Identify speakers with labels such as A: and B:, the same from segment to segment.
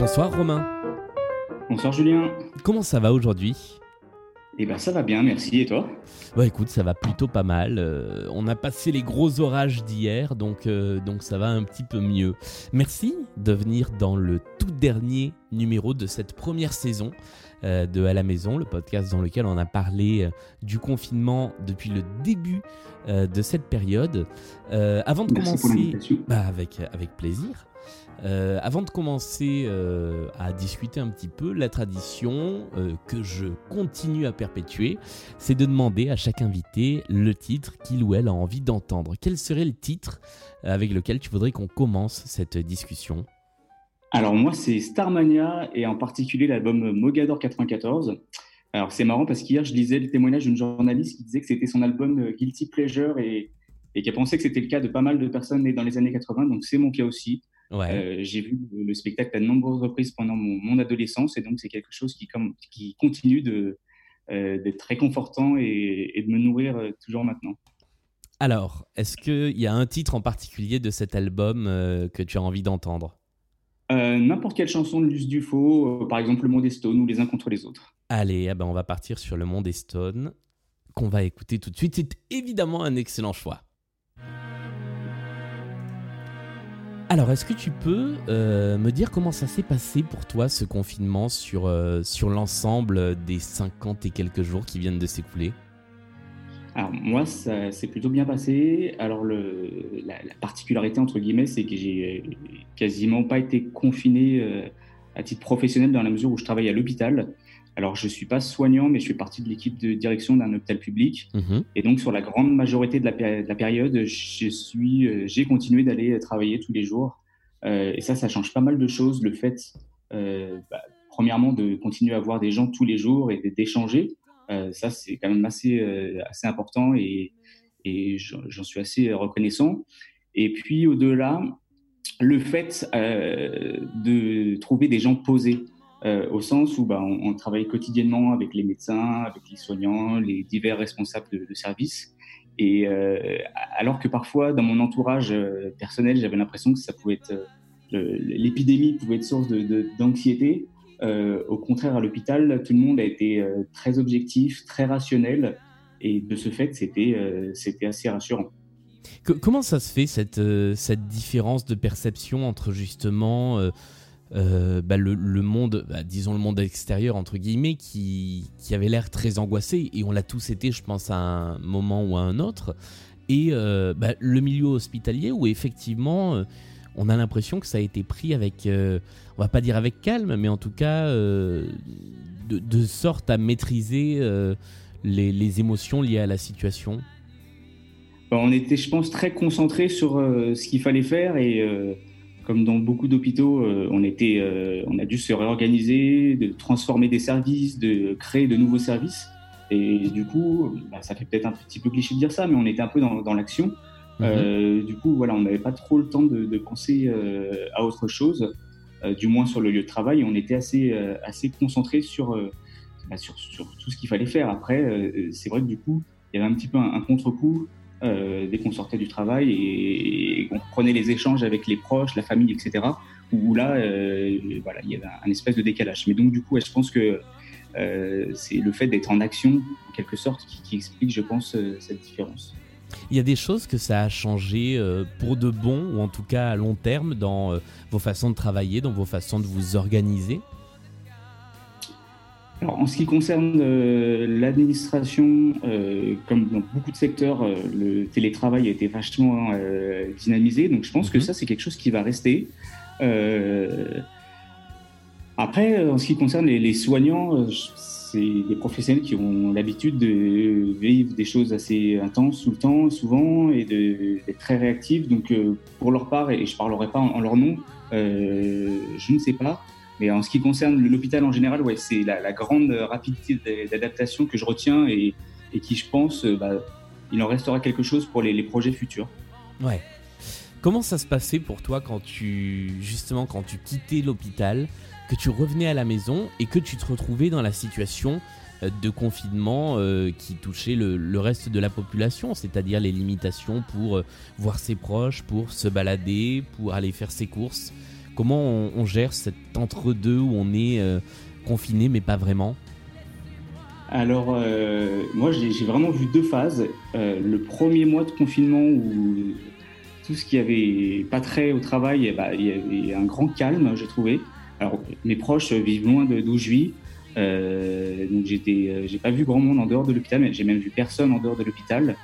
A: Bonsoir Romain.
B: Bonsoir Julien.
A: Comment ça va aujourd'hui?
B: Eh ben ça va bien, merci. Et toi?
A: Bah écoute, ça va plutôt pas mal. Euh, on a passé les gros orages d'hier, donc, euh, donc ça va un petit peu mieux. Merci de venir dans le tout dernier numéro de cette première saison euh, de À la maison, le podcast dans lequel on a parlé du confinement depuis le début de cette période. avant de commencer, bah, avec, avec plaisir. Euh, avant de commencer euh, à discuter un petit peu, la tradition euh, que je continue à perpétuer, c'est de demander à chaque invité le titre qu'il ou elle a envie d'entendre. Quel serait le titre avec lequel tu voudrais qu'on commence cette discussion?
B: Alors moi c'est Starmania et en particulier l'album Mogador 94. Alors c'est marrant parce qu'hier je lisais le témoignage d'une journaliste qui disait que c'était son album Guilty Pleasure et, et qui a pensé que c'était le cas de pas mal de personnes nées dans les années 80, donc c'est mon cas aussi. Euh, j'ai vu le spectacle à de nombreuses reprises pendant mon, adolescence et donc c'est quelque chose qui, comme, qui continue de, euh, d'être réconfortant et, et, de me nourrir euh, toujours maintenant.
A: Alors, est-ce qu'il y a un titre en particulier de cet album que tu as envie d'entendre?
B: N'importe quelle chanson de Luce Dufaux, par exemple Le Monde des Stones ou Les uns contre les autres.
A: Allez, ah ben on va partir sur Le Monde des Stones, qu'on va écouter tout de suite. C'est évidemment un excellent choix. Alors, est-ce que tu peux euh, me dire comment ça s'est passé pour toi ce confinement sur, euh, l'ensemble des 50 et quelques jours qui viennent de s'écouler?
B: Alors moi, ça s'est plutôt bien passé. Alors la, particularité entre guillemets, c'est que j'ai quasiment pas été confiné euh, à titre professionnel dans la mesure où je travaille à l'hôpital. Alors, je ne suis pas soignant, mais je fais partie de l'équipe de direction d'un hôpital public. Mhm. Et donc, sur la grande majorité de la, période, euh, j'ai continué d'aller travailler tous les jours. Euh, et ça, ça change pas mal de choses. Le fait, euh, bah, premièrement, de continuer à voir des gens tous les jours et d'échanger, ça, c'est quand même assez, assez important et, et j'en suis assez reconnaissant. Et puis, au-delà, le fait de trouver des gens posés. Euh, au sens où bah, on, travaille quotidiennement avec les médecins, avec les soignants, les divers responsables de, de services. Et euh, alors que parfois, dans mon entourage euh, personnel, j'avais l'impression que ça pouvait être l'épidémie pouvait être source d'anxiété. Au contraire, à l'hôpital, tout le monde a été très objectif, très rationnel, et de ce fait, c'était c'était assez rassurant.
A: comment ça se fait cette, cette différence de perception entre justement euh, bah, le, monde, bah, disons le monde extérieur entre guillemets, qui, qui avait l'air très angoissé, et on l'a tous été, je pense, à un moment ou à un autre, et euh, bah, le milieu hospitalier où effectivement euh, on a l'impression que ça a été pris avec, on va pas dire avec calme, mais en tout cas de, de, sorte à maîtriser les, les, émotions liées à la situation.
B: On était, je pense, très concentré sur ce qu'il fallait faire et comme dans beaucoup d'hôpitaux, euh, on, était, euh, on a dû se réorganiser, de transformer des services, de créer de nouveaux services. Et du coup, bah, ça fait peut-être un petit peu cliché de dire ça, mais on était un peu dans, dans l'action. Mhm. Euh, du coup, voilà, on n'avait pas trop le temps de, de penser à autre chose, du moins sur le lieu de travail. On était assez, assez concentré sur, bah, sur, sur, tout ce qu'il fallait faire. Après, c'est vrai que du coup, il y avait un petit peu un, un contre-coup euh, dès qu'on sortait du travail et, qu'on prenait les échanges avec les proches, la famille, etc. Où, là, euh, voilà, il y avait un, espèce de décalage. Mais donc, du coup, je pense que euh, c'est le fait d'être en action, en quelque sorte, qui, explique, je pense, cette différence.
A: Il y a des choses que ça a changé pour de bon, ou en tout cas à long terme, dans vos façons de travailler, dans vos façons de vous organiser?
B: En ce qui concerne euh, l'administration, euh, comme dans beaucoup de secteurs, euh, le télétravail a été vachement dynamisé. Donc, je pense que mhm. ça, c'est quelque chose qui va rester. après, en ce qui concerne les, soignants, c'est des professionnels qui ont l'habitude de vivre des choses assez intenses tout le temps, souvent, et d'être très réactifs. Donc, pour leur part, et je ne parlerai pas en leur nom, je ne sais pas. Mais en ce qui concerne l'hôpital en général, ouais, c'est la, grande rapidité d'adaptation que je retiens et, qui, je pense, euh, bah, il en restera quelque chose pour les, projets futurs.
A: Ouais. Comment ça se passait pour toi quand tu, justement, quand tu quittais l'hôpital, que tu revenais à la maison et que tu te retrouvais dans la situation euh, de confinement euh, qui touchait le, reste de la population, c'est-à-dire les limitations pour voir ses proches, pour se balader, pour aller faire ses courses comment on, gère cet entre-deux où on est confiné mais pas vraiment
B: alors, moi, j'ai vraiment vu deux phases. le premier mois de confinement où tout ce qui avait pas trait au travail, eh ben, il y avait un grand calme, j'ai trouvé. Alors, mes proches vivent loin d'où je vis. Euh, donc euh, j'ai pas vu grand monde en dehors de l'hôpital, mais j'ai même vu personne en dehors de l'hôpital.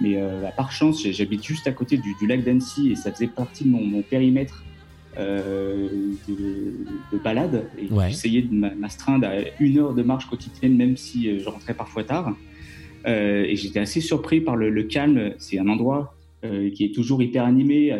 B: Mais euh, par chance, j'habite juste à côté du, lac d'Annecy et ça faisait partie de mon, périmètre euh, de, balade. Et j'essayais de m'astreindre à une heure de marche quotidienne, même si je rentrais parfois tard. et j'étais assez surpris par le, le calme. C'est un endroit qui est toujours hyper animé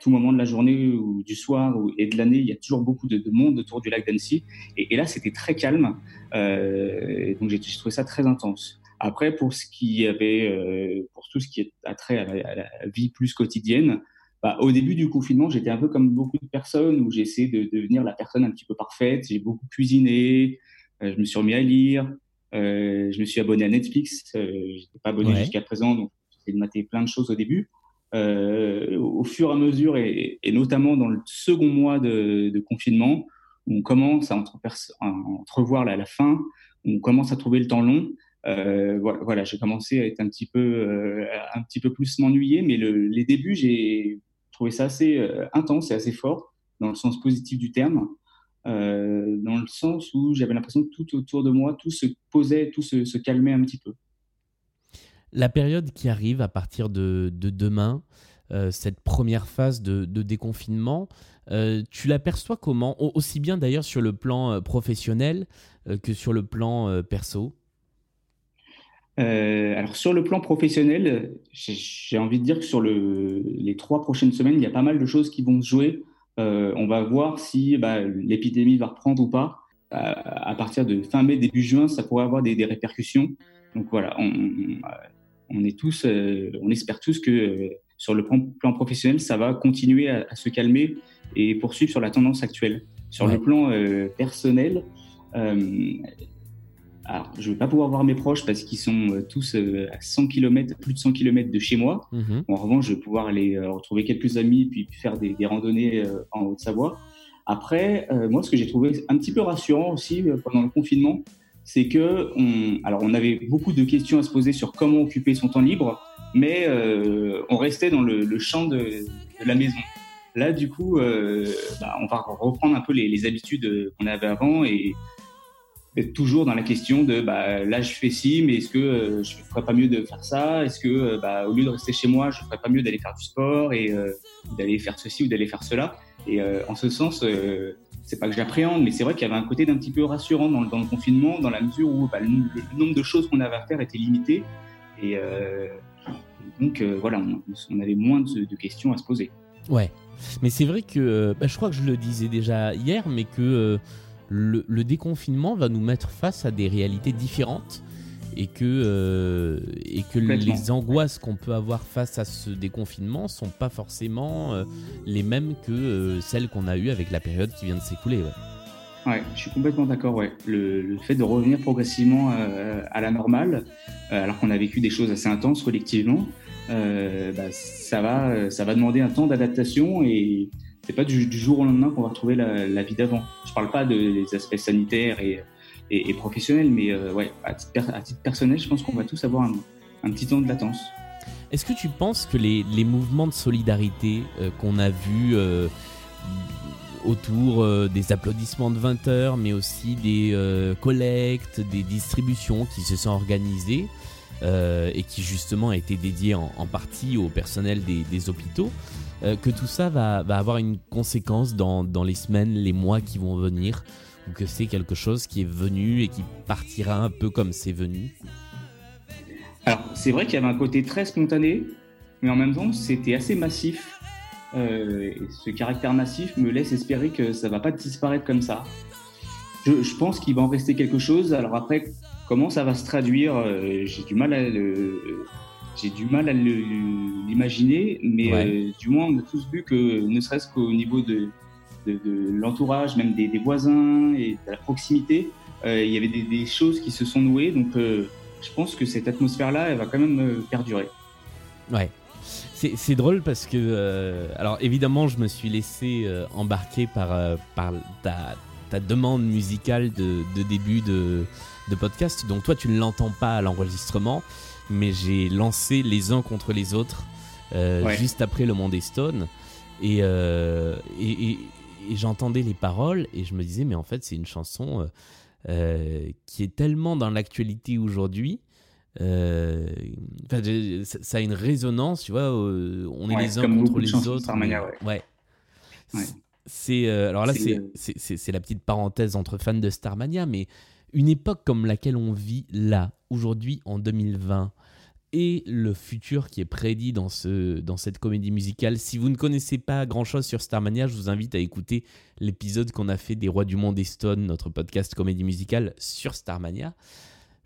B: tout moment de la journée ou du soir et de l'année, il y a toujours beaucoup de, monde autour du lac d'Annecy. Et, là, c'était très calme. Euh, donc, j'ai trouvé ça très intense. Après, pour ce qui avait, euh, pour tout ce qui a trait à la, vie plus quotidienne, bah, au début du confinement, j'étais un peu comme beaucoup de personnes où j'essayais de, devenir la personne un petit peu parfaite. J'ai beaucoup cuisiné, euh, je me suis remis à lire, je me suis abonné à Netflix. je n'étais pas abonné jusqu'à présent, donc j'ai mater plein de choses au début. Euh, au fur et à mesure, et, notamment dans le second mois de, confinement, où on commence à, entrevoir la, la, fin, où on commence à trouver le temps long. Euh, voilà, j'ai commencé à être un petit peu, euh, un petit peu plus m'ennuyer, mais les débuts, j'ai trouvé ça assez intense et assez fort, dans le sens positif du terme. dans le sens où j'avais l'impression que tout autour de moi, tout se posait, tout se calmait un petit peu.
A: La période qui arrive à partir de, demain, euh, cette première phase de, déconfinement, euh, tu l'aperçois comment? Aussi bien d'ailleurs sur le plan euh, professionnel que sur le plan perso?
B: Alors sur le plan professionnel, j'ai envie de dire que sur les trois prochaines semaines, il y a pas mal de choses qui vont se jouer. on va voir si bah, l'épidémie va reprendre ou pas. à partir de fin mai, début juin, ça pourrait avoir des, répercussions. Donc voilà, on, on est tous, euh, on espère tous que euh, sur le plan, professionnel, ça va continuer à, se calmer et poursuivre sur la tendance actuelle. Sur le plan euh, personnel, alors, je ne vais pas pouvoir voir mes proches parce qu'ils sont tous à 100 km, plus de 100 km de chez moi. Mhm. En revanche, je vais pouvoir aller retrouver quelques amis puis faire des, randonnées en Haute-Savoie. Après, moi, ce que j'ai trouvé un petit peu rassurant aussi pendant le confinement, c'est que on, alors on avait beaucoup de questions à se poser sur comment occuper son temps libre, mais euh, on restait dans le, champ de, la maison. Là, du coup, euh, bah, on va reprendre un peu les, habitudes qu'on avait avant et toujours dans la question de bah, là je fais ci, mais est-ce que euh, je ferais pas mieux de faire ça? Est-ce que bah, au lieu de rester chez moi, je ferais pas mieux d'aller faire du sport et d'aller faire ceci ou d'aller faire cela? Et en ce sens, c'est pas que j'appréhende, mais c'est vrai qu'il y avait un côté d'un petit peu rassurant dans, le confinement, dans la mesure où bah, le, nombre de choses qu'on avait à faire était limité. Et, euh, donc, euh, voilà, on, avait moins de, questions à se poser.
A: Ouais, mais c'est vrai que, je crois que je le disais déjà hier, mais que le, déconfinement va nous mettre face à des réalités différentes et que, euh, et que les angoisses qu'on peut avoir face à ce déconfinement sont pas forcément euh, les mêmes que euh, celles qu'on a eues avec la période qui vient de s'écouler.
B: Ouais. ouais. je suis complètement d'accord. Ouais. Le, fait de revenir progressivement à la normale, alors qu'on a vécu des choses assez intenses collectivement, bah, ça, va, ça va demander un temps d'adaptation et c'est pas du, jour au lendemain qu'on va retrouver la, vie d'avant. Je parle pas des aspects sanitaires et et, professionnel. Mais euh, à titre, personnel, je pense qu'on va tous avoir un, petit temps de latence.
A: Est-ce que tu penses que les, les mouvements de solidarité euh, qu'on a vus euh, autour des applaudissements de 20 heures, mais aussi des collectes, des distributions qui se sont organisées et qui justement ont été dédiées en, partie au personnel des, hôpitaux, que tout ça va, avoir une conséquence dans, dans les semaines, les mois qui vont venir ou que c'est quelque chose qui est venu et qui partira un peu comme c'est venu
B: Alors, c'est vrai qu'il y avait un côté très spontané, mais en même temps, c'était assez massif. Euh, ce caractère massif me laisse espérer que ça va pas disparaître comme ça. Je, pense qu'il va en rester quelque chose. Alors après, comment ça va se traduire euh, J'ai du mal à j'ai du mal à l'imaginer, mais euh, du moins on a tous vu que, ne serait-ce qu'au niveau de, de, l'entourage, même des, voisins et de la proximité, euh, il y avait des, choses qui se sont nouées. Donc, euh, je pense que cette atmosphère-là, elle va quand même perdurer.
A: Ouais. C'est drôle parce que, alors évidemment, je me suis laissé embarquer par, par ta, ta, demande musicale de, de début de, de, podcast. Donc toi, tu ne l'entends pas à l'enregistrement, mais j'ai lancé les uns contre les autres juste après Le Monde Stone. Et, et, et, et j'entendais les paroles et je me disais, mais en fait, c'est une chanson qui est tellement dans l'actualité aujourd'hui euh, ça a une résonance, tu vois. on est les uns contre les autres. ouais. C'est euh, alors là, c'est la petite parenthèse entre fans de Starmania, mais une époque comme laquelle on vit là, aujourd'hui, en 2020, et le futur qui est prédit dans, ce, dans cette comédie musicale. Si vous ne connaissez pas grand-chose sur Starmania, je vous invite à écouter l'épisode qu'on a fait des Rois du Monde et Stone, notre podcast comédie musicale sur Starmania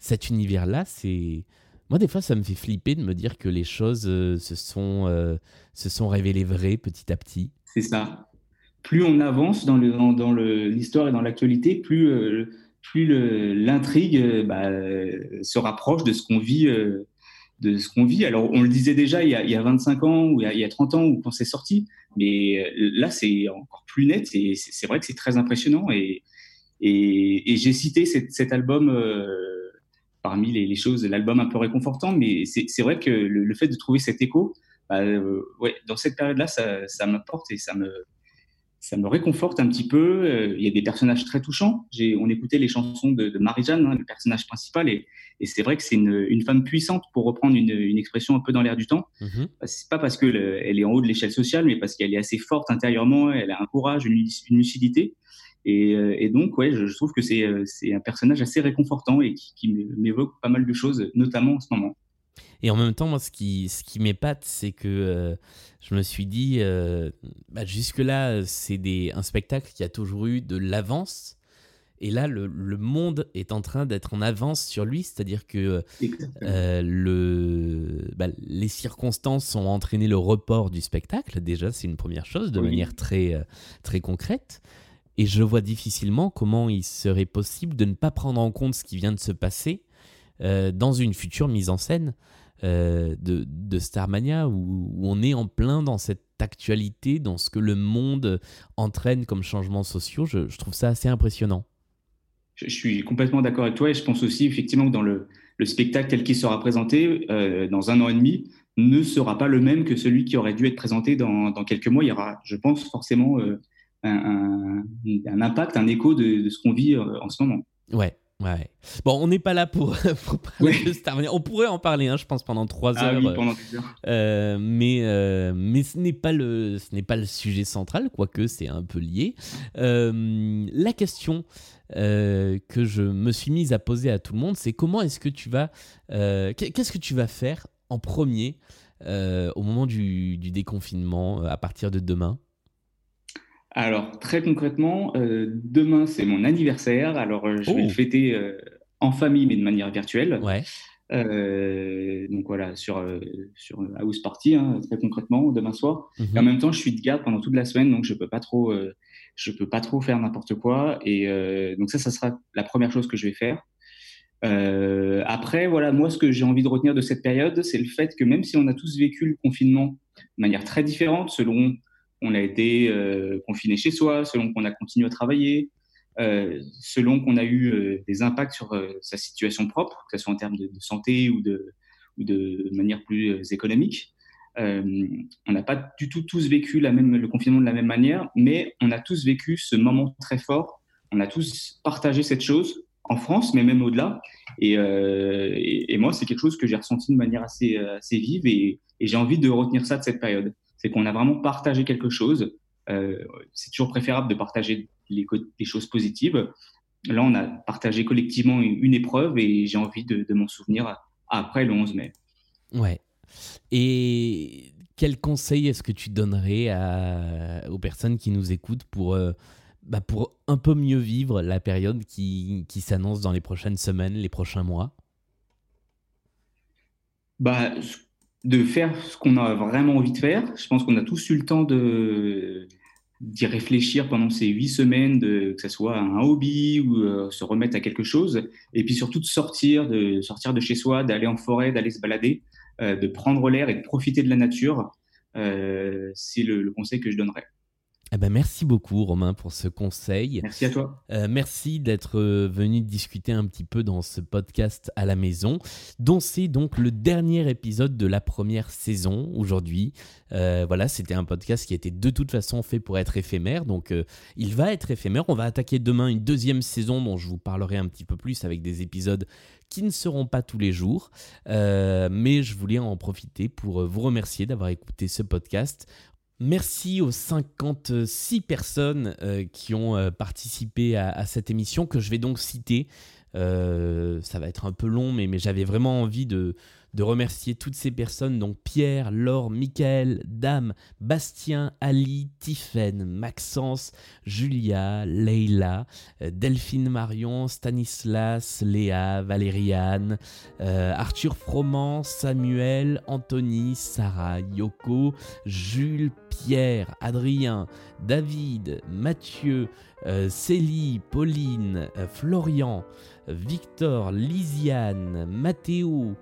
A: cet univers-là, c'est. Moi, des fois, ça me fait flipper de me dire que les choses euh, se, sont, euh, se sont révélées vraies petit à petit.
B: C'est ça. Plus on avance dans, le, dans, l'histoire et dans l'actualité, plus, euh, plus l'intrigue bah, se rapproche de ce qu'on vit. de ce qu'on vit. Alors, on le disait déjà il y a, il y a 25 ans ou il y a, 30 ans ou quand c'est sorti, mais là, c'est encore plus net. C'est vrai que c'est très impressionnant. Et, et, j'ai cité cet, album parmi les, choses, l'album un peu réconfortant, mais c'est vrai que le, fait de trouver cet écho, bah, euh, ouais, dans cette période-là, ça, ça m'apporte et ça me, ça me réconforte un petit peu. Euh, il y a des personnages très touchants. On écoutait les chansons de, Marie-Jeanne, hein, le personnage principal, et, et c'est vrai que c'est une, une, femme puissante, pour reprendre une, une expression un peu dans l'air du temps. Mm -hmm. C'est pas parce qu'elle elle est en haut de l'échelle sociale, mais parce qu'elle est assez forte intérieurement, elle a un courage, une, une lucidité. Euh, et, donc, ouais, je, trouve que euh, c'est un personnage assez réconfortant et qui, m'évoque pas mal de choses, notamment en ce moment.
A: Et en même temps, moi, ce qui, ce qui m'épate, c'est que euh, je me suis dit, bah, jusque-là, c'est un spectacle qui a toujours eu de l'avance. Et là, le, monde est en train d'être en avance sur lui, c'est-à-dire que le, bah, les circonstances ont entraîné le report du spectacle. Déjà, c'est une première chose, de manière très, très concrète. Et je vois difficilement comment il serait possible de ne pas prendre en compte ce qui vient de se passer euh, dans une future mise en scène euh, de, de, Starmania, où, on est en plein dans cette actualité, dans ce que le monde entraîne comme changements sociaux. Je, trouve ça assez impressionnant.
B: Je, suis complètement d'accord avec toi et je pense aussi effectivement que dans le, le spectacle tel qu'il sera présenté euh, dans un an et demi ne sera pas le même que celui qui aurait dû être présenté dans, dans quelques mois. Il y aura, je pense, forcément un, impact, un écho de, ce qu'on vit euh, en ce moment.
A: Ouais. Ouais. Bon, on n'est pas là pour, parler de Star On pourrait en parler, hein, je pense, pendant trois ah heures. Oui, pendant heures. Euh, mais, euh, mais ce n'est pas le ce n'est pas le sujet central, quoique c'est un peu lié. la question que je me suis mise à poser à tout le monde, c'est comment est-ce que tu vas qu'est-ce que tu vas faire en premier au moment du, du déconfinement à partir de demain?
B: Alors, très concrètement, euh, demain, c'est mon anniversaire. Alors, euh, je vais le oh. fêter euh, en famille, mais de manière virtuelle. Ouais. donc voilà, sur, sur House Party, hein, très concrètement, demain soir. Et en mhm. même temps, je suis de garde pendant toute la semaine, donc je peux pas trop, je peux pas trop faire n'importe quoi. Et donc ça, ça sera la première chose que je vais faire. après, voilà, moi, ce que j'ai envie de retenir de cette période, c'est le fait que même si on a tous vécu le confinement de manière très différente, selon on a été euh, confiné chez soi, selon qu'on a continué à travailler, euh, selon qu'on a eu euh, des impacts sur sa situation propre, que ce soit en termes de, santé ou de, manière plus économique. on n'a pas du tout tous vécu la même, le confinement de la même manière, mais on a tous vécu ce moment très fort. On a tous partagé cette chose en France, mais même au-delà. Et, moi, c'est quelque chose que j'ai ressenti de manière assez, assez vive et j'ai envie de retenir ça de cette période c'est qu'on a vraiment partagé quelque chose. Euh, c'est toujours préférable de partager les, choses positives. Là, on a partagé collectivement une, épreuve et j'ai envie de, m'en souvenir après le 11 mai.
A: Ouais. Et quel conseil est-ce que tu donnerais aux personnes qui nous écoutent pour, euh, bah, pour un peu mieux vivre la période qui, qui s'annonce dans les prochaines semaines, les prochains mois?
B: Bah, de faire ce qu'on a vraiment envie de faire. Je pense qu'on a tous eu le temps de d'y réfléchir pendant ces huit semaines, de, que ce soit un hobby ou euh, se remettre à quelque chose, et puis surtout de sortir, de sortir de chez soi, d'aller en forêt, d'aller se balader, euh, de prendre l'air et de profiter de la nature. c'est le, conseil que je donnerais.
A: Eh ben merci beaucoup Romain pour ce conseil.
B: Merci à toi.
A: Euh, merci d'être euh, venu discuter un petit peu dans ce podcast à la maison, dont c'est donc le dernier épisode de la première saison aujourd'hui. Euh, voilà, c'était un podcast qui était de toute façon fait pour être éphémère, donc il va être éphémère. On va attaquer demain une deuxième saison dont je vous parlerai un petit peu plus avec des épisodes qui ne seront pas tous les jours. mais je voulais en profiter pour vous remercier d'avoir écouté ce podcast. Merci aux 56 personnes euh, qui ont euh, participé à, cette émission que je vais donc citer. Euh, ça va être un peu long, mais j'avais vraiment envie de, de remercier toutes ces personnes, donc Pierre, Laure, Michael, Dame, Bastien, Ali, Tiffaine, Maxence, Julia, Leila, euh, Delphine Marion, Stanislas, Léa, Valériane, euh, Arthur Froment, Samuel, Anthony, Sarah, Yoko, Jules, Pierre, Adrien, David, Mathieu, euh, Célie, Pauline, Florian, Victor, Lisiane, Mathéo,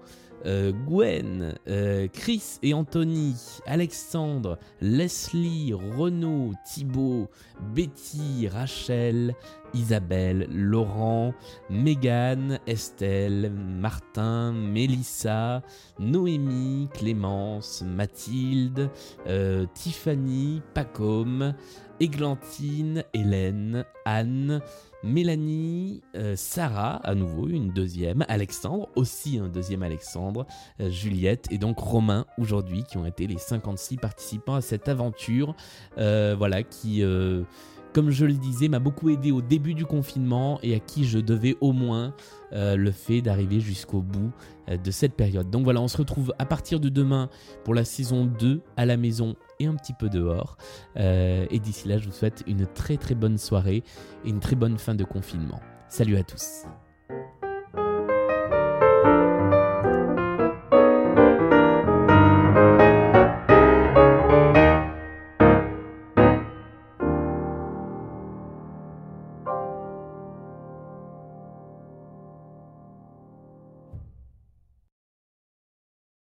A: euh, Gwen, euh, Chris et Anthony, Alexandre, Leslie, Renaud, Thibaut, Betty, Rachel, Isabelle, Laurent, Megan, Estelle, Martin, Mélissa, Noémie, Clémence, Mathilde, euh, Tiffany, Pacôme, Églantine, Hélène, Anne, Mélanie, euh, Sarah, à nouveau une deuxième, Alexandre, aussi un deuxième Alexandre, euh, Juliette et donc Romain aujourd'hui qui ont été les 56 participants à cette aventure, euh, voilà, qui comme je le disais, m'a beaucoup aidé au début du confinement et à qui je devais au moins euh, le fait d'arriver jusqu'au bout euh, de cette période. Donc voilà, on se retrouve à partir de demain pour la saison 2 à la maison et un petit peu dehors. Euh, et d'ici là, je vous souhaite une très très bonne soirée et une très bonne fin de confinement. Salut à tous.